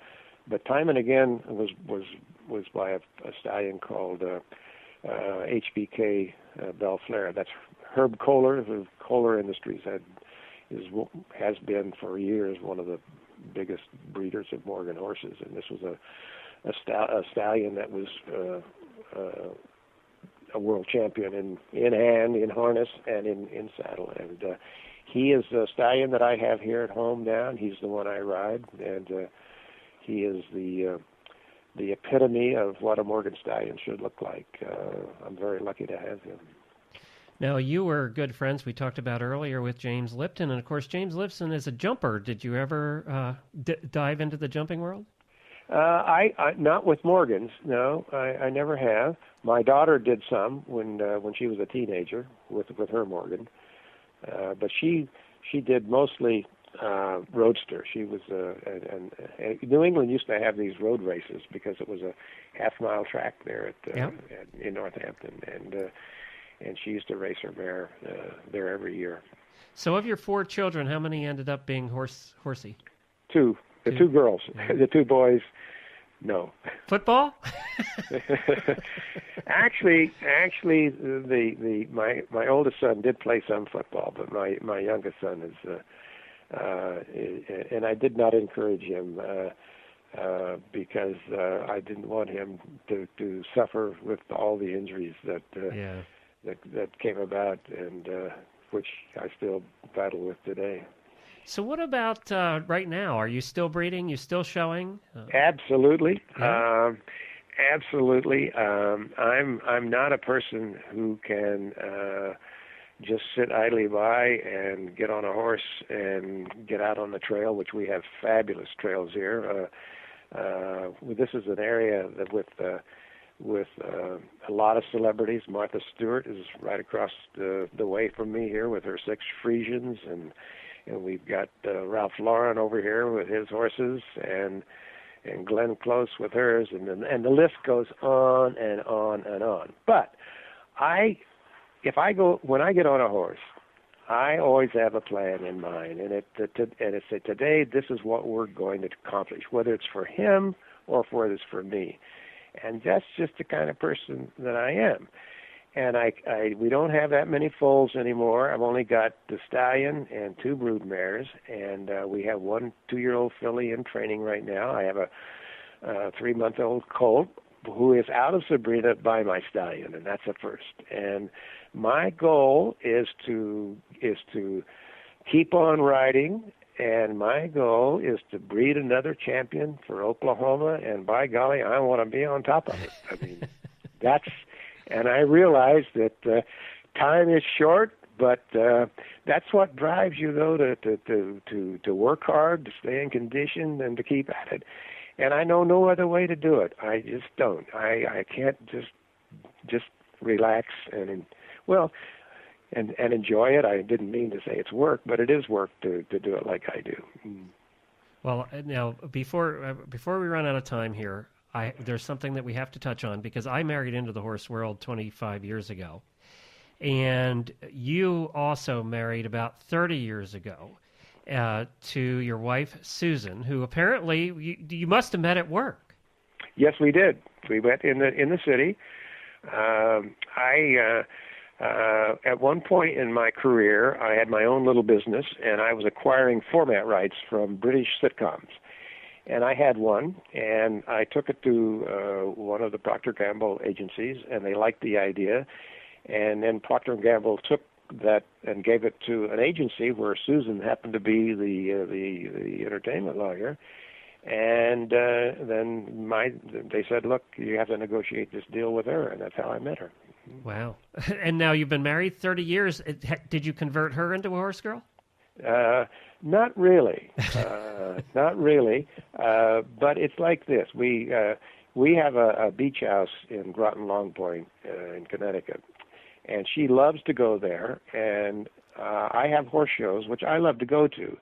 but time and again was was was by a, a stallion called uh, uh, HVK uh, Belfleur. That's Herb Kohler, who Kohler Industries had is has been for years one of the biggest breeders of Morgan horses, and this was a a, sta- a stallion that was uh, uh, a world champion in in hand, in harness, and in in saddle. And uh, he is the stallion that I have here at home now. And he's the one I ride, and uh, he is the uh, the epitome of what a Morgan stallion should look like. Uh, I'm very lucky to have him. Now, you were good friends we talked about earlier with James Lipton, and of course, James Lipton is a jumper. Did you ever uh, d- dive into the jumping world? Uh, I, I not with Morgans. No, I, I never have. My daughter did some when uh, when she was a teenager with with her Morgan, uh, but she she did mostly uh, roadster. She was uh, and, and New England used to have these road races because it was a half mile track there at, uh, yep. at in Northampton, and uh, and she used to race her mare uh, there every year. So, of your four children, how many ended up being horse horsey? Two. The two, two girls. the two boys. No. Football? actually, actually, the the my my oldest son did play some football, but my my youngest son is, uh, uh, and I did not encourage him uh, uh, because uh, I didn't want him to to suffer with all the injuries that uh, yeah. that that came about, and uh, which I still battle with today. So, what about uh, right now? Are you still breeding? You still showing? Uh, absolutely, yeah. um, absolutely. Um, I'm I'm not a person who can uh, just sit idly by and get on a horse and get out on the trail, which we have fabulous trails here. Uh, uh, this is an area that with uh, with uh, a lot of celebrities. Martha Stewart is right across the the way from me here with her six Friesians and and we've got uh, Ralph Lauren over here with his horses, and and Glenn Close with hers, and then, and the list goes on and on and on. But I, if I go when I get on a horse, I always have a plan in mind, and it and it's say today this is what we're going to accomplish, whether it's for him or whether it's for me, and that's just the kind of person that I am and I, I we don't have that many foals anymore. I've only got the stallion and two brood mares, and uh, we have one two-year-old filly in training right now. I have a uh, three-month-old colt who is out of Sabrina by my stallion, and that's a first. And my goal is to is to keep on riding, and my goal is to breed another champion for Oklahoma. And by golly, I want to be on top of it. I mean, that's and I realized that uh, time is short, but uh, that's what drives you though to, to to to to work hard, to stay in condition, and to keep at it. And I know no other way to do it. I just don't. I I can't just just relax and well and and enjoy it. I didn't mean to say it's work, but it is work to to do it like I do. Mm. Well, uh, now before uh, before we run out of time here, I there's something that we have to touch on because I married into the horse world 25 years ago, and you also married about 30 years ago uh, to your wife Susan, who apparently you, you must have met at work. Yes, we did. We met in the in the city. Um, I. Uh, uh, at one point in my career, I had my own little business, and I was acquiring format rights from British sitcoms and I had one, and I took it to uh, one of the Procter Gamble agencies, and they liked the idea. And then Procter Gamble took that and gave it to an agency where Susan happened to be the uh, the the entertainment lawyer. And uh, then my they said, look, you have to negotiate this deal with her, and that's how I met her. Wow! And now you've been married thirty years. Did you convert her into a horse girl? Uh, not really, uh, not really. Uh, but it's like this: we uh, we have a, a beach house in Groton Long Point uh, in Connecticut, and she loves to go there. And uh, I have horse shows, which I love to go to.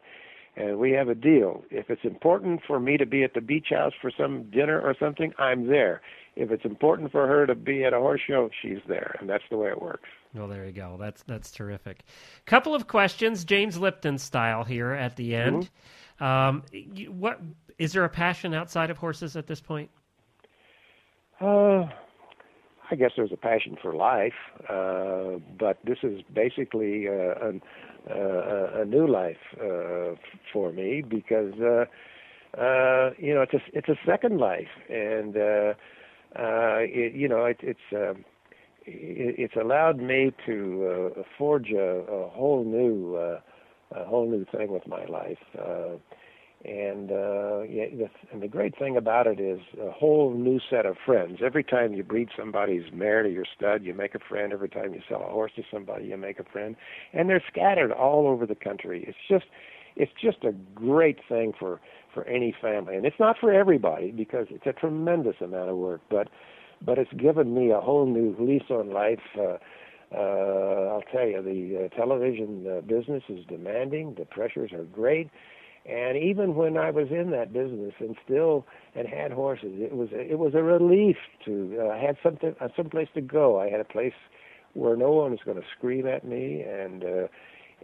And we have a deal. If it's important for me to be at the beach house for some dinner or something, I'm there. If it's important for her to be at a horse show, she's there, and that's the way it works. Well, there you go. That's that's terrific. Couple of questions, James Lipton style here at the end. Mm-hmm. Um, what is there a passion outside of horses at this point? Uh, I guess there's a passion for life, uh, but this is basically uh, an, uh, a new life uh, for me because uh, uh, you know it's a it's a second life, and uh, uh, it, you know it, it's uh, it's allowed me to uh, forge a, a whole new uh, a whole new thing with my life. Uh, and uh, yeah, the, and the great thing about it is a whole new set of friends. Every time you breed somebody's mare to your stud, you make a friend. Every time you sell a horse to somebody, you make a friend. And they're scattered all over the country. It's just, it's just a great thing for for any family. And it's not for everybody because it's a tremendous amount of work. But, but it's given me a whole new lease on life. Uh, uh, I'll tell you, the uh, television uh, business is demanding. The pressures are great and even when I was in that business and still and had horses, it was it was a relief to uh, I had something uh, some place to go. I had a place where no one was going to scream at me and uh,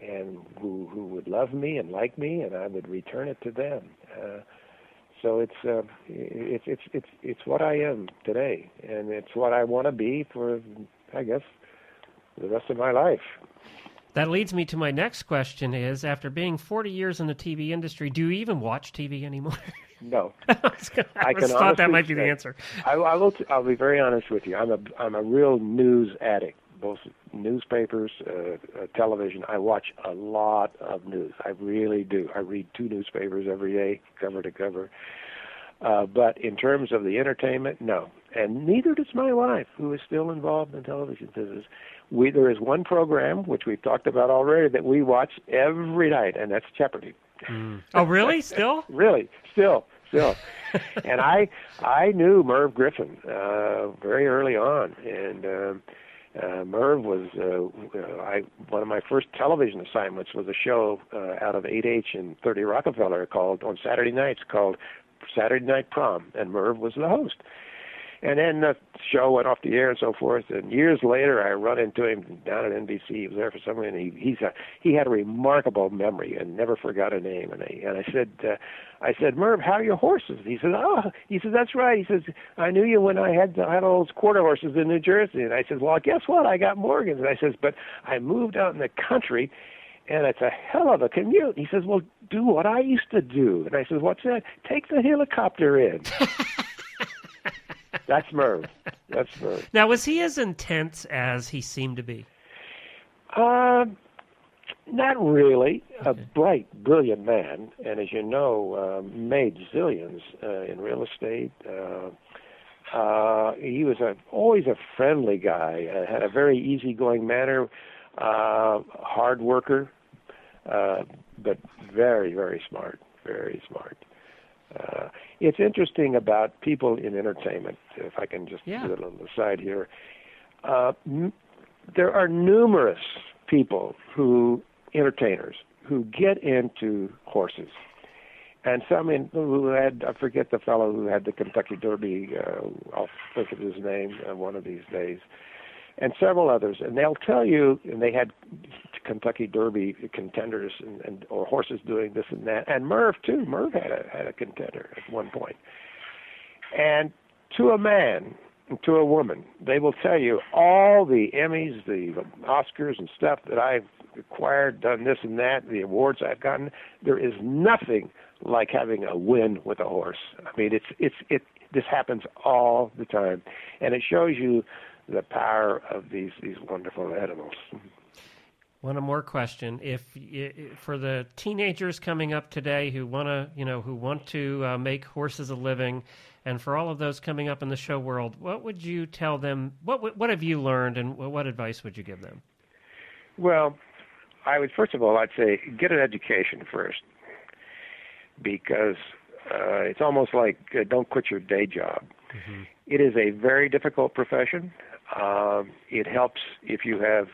and who who would love me and like me, and I would return it to them. Uh, so it's uh, it's it's it's it's what I am today, and it's what I want to be for I guess the rest of my life. That leads me to my next question is after being 40 years in the TV industry, do you even watch TV anymore? No. I, gonna, I, I thought that might be the answer. I, I will t- I'll be very honest with you. I'm a I'm a real news addict, both newspapers, uh, uh, television. I watch a lot of news. I really do. I read two newspapers every day, cover to cover. Uh, but in terms of the entertainment, no. And neither does my wife, who is still involved in television business we there is one program which we've talked about already that we watch every night, and that's Jeopardy. Mm. Oh, really? Still? really? Still? Still? and I I knew Merv Griffin uh, very early on, and. Uh, uh, Merv was uh, I one of my first television assignments was a show uh, out of 8H and 30 Rockefeller called on Saturday nights called Saturday Night Prom, and Merv was the host. And then the show went off the air and so forth. And years later, I run into him down at NBC. He was there for something, and he he's a, he had a remarkable memory and never forgot a name. And I and I said, uh, I said, Merv, how are your horses? He said, Oh, he said that's right. He says I knew you when I had I had all those quarter horses in New Jersey. And I said, Well, guess what? I got Morgans. And I says, But I moved out in the country and it's a hell of a commute. He says, "Well, do what I used to do." And I says, "What's that? Take the helicopter in." That's Merv. That's Merv. Now, was he as intense as he seemed to be? Uh, not really. Okay. A bright, brilliant man, and as you know, uh, made zillions uh, in real estate. Uh, uh, he was a always a friendly guy. Uh, had a very easygoing manner. Uh, hard worker, uh, but very, very smart. Very smart. Uh, it's interesting about people in entertainment, if I can just yeah. put it on the side here. Uh, m- there are numerous people who, entertainers, who get into horses. And some in, who had, I forget the fellow who had the Kentucky Derby, uh, I'll think of his name uh, one of these days, and several others. And they'll tell you, and they had Kentucky Derby contenders and, and or horses doing this and that. And Merv too. Merv had a had a contender at one point. And to a man, and to a woman, they will tell you all the Emmys, the Oscars and stuff that I've acquired, done this and that, the awards I've gotten. There is nothing like having a win with a horse. I mean, it's it's it. This happens all the time, and it shows you the power of these these wonderful animals. One more question: If for the teenagers coming up today who want to, you know, who want to uh, make horses a living, and for all of those coming up in the show world, what would you tell them? What what have you learned, and what advice would you give them? Well, I would first of all, I'd say get an education first, because uh, it's almost like uh, don't quit your day job. Mm-hmm. It is a very difficult profession. Uh, it helps if you have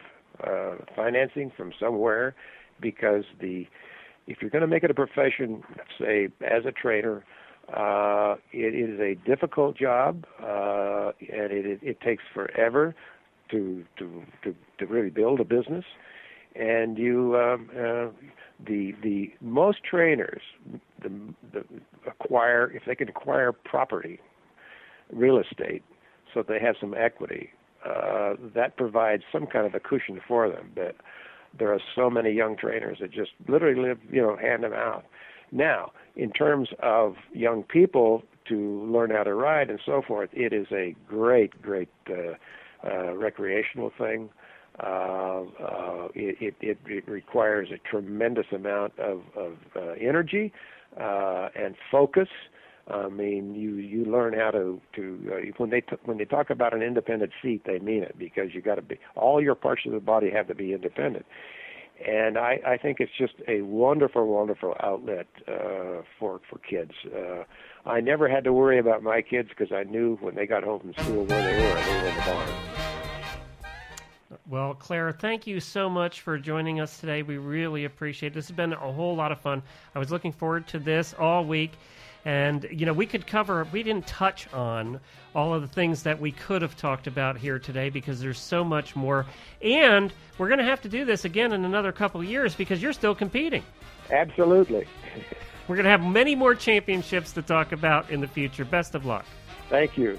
uh, financing from somewhere, because the if you're going to make it a profession, say as a trainer, uh, it is a difficult job, uh, and it, it, it takes forever to, to to to really build a business. And you, um, uh, the the most trainers, the, the acquire if they can acquire property, real estate, so they have some equity. Uh, that provides some kind of a cushion for them. But there are so many young trainers that just literally live, you know, hand them out. Now, in terms of young people to learn how to ride and so forth, it is a great, great uh, uh, recreational thing. Uh, uh, it, it, it requires a tremendous amount of, of uh, energy uh, and focus. I mean, you you learn how to to uh, when they t- when they talk about an independent seat, they mean it because you got to be all your parts of the body have to be independent and I, I think it's just a wonderful, wonderful outlet uh, for for kids. Uh, I never had to worry about my kids because I knew when they got home from school where they were. They were in the barn. Well, Claire, thank you so much for joining us today. We really appreciate it. This has been a whole lot of fun. I was looking forward to this all week. And, you know, we could cover, we didn't touch on all of the things that we could have talked about here today because there's so much more. And we're going to have to do this again in another couple of years because you're still competing. Absolutely. we're going to have many more championships to talk about in the future. Best of luck. Thank you.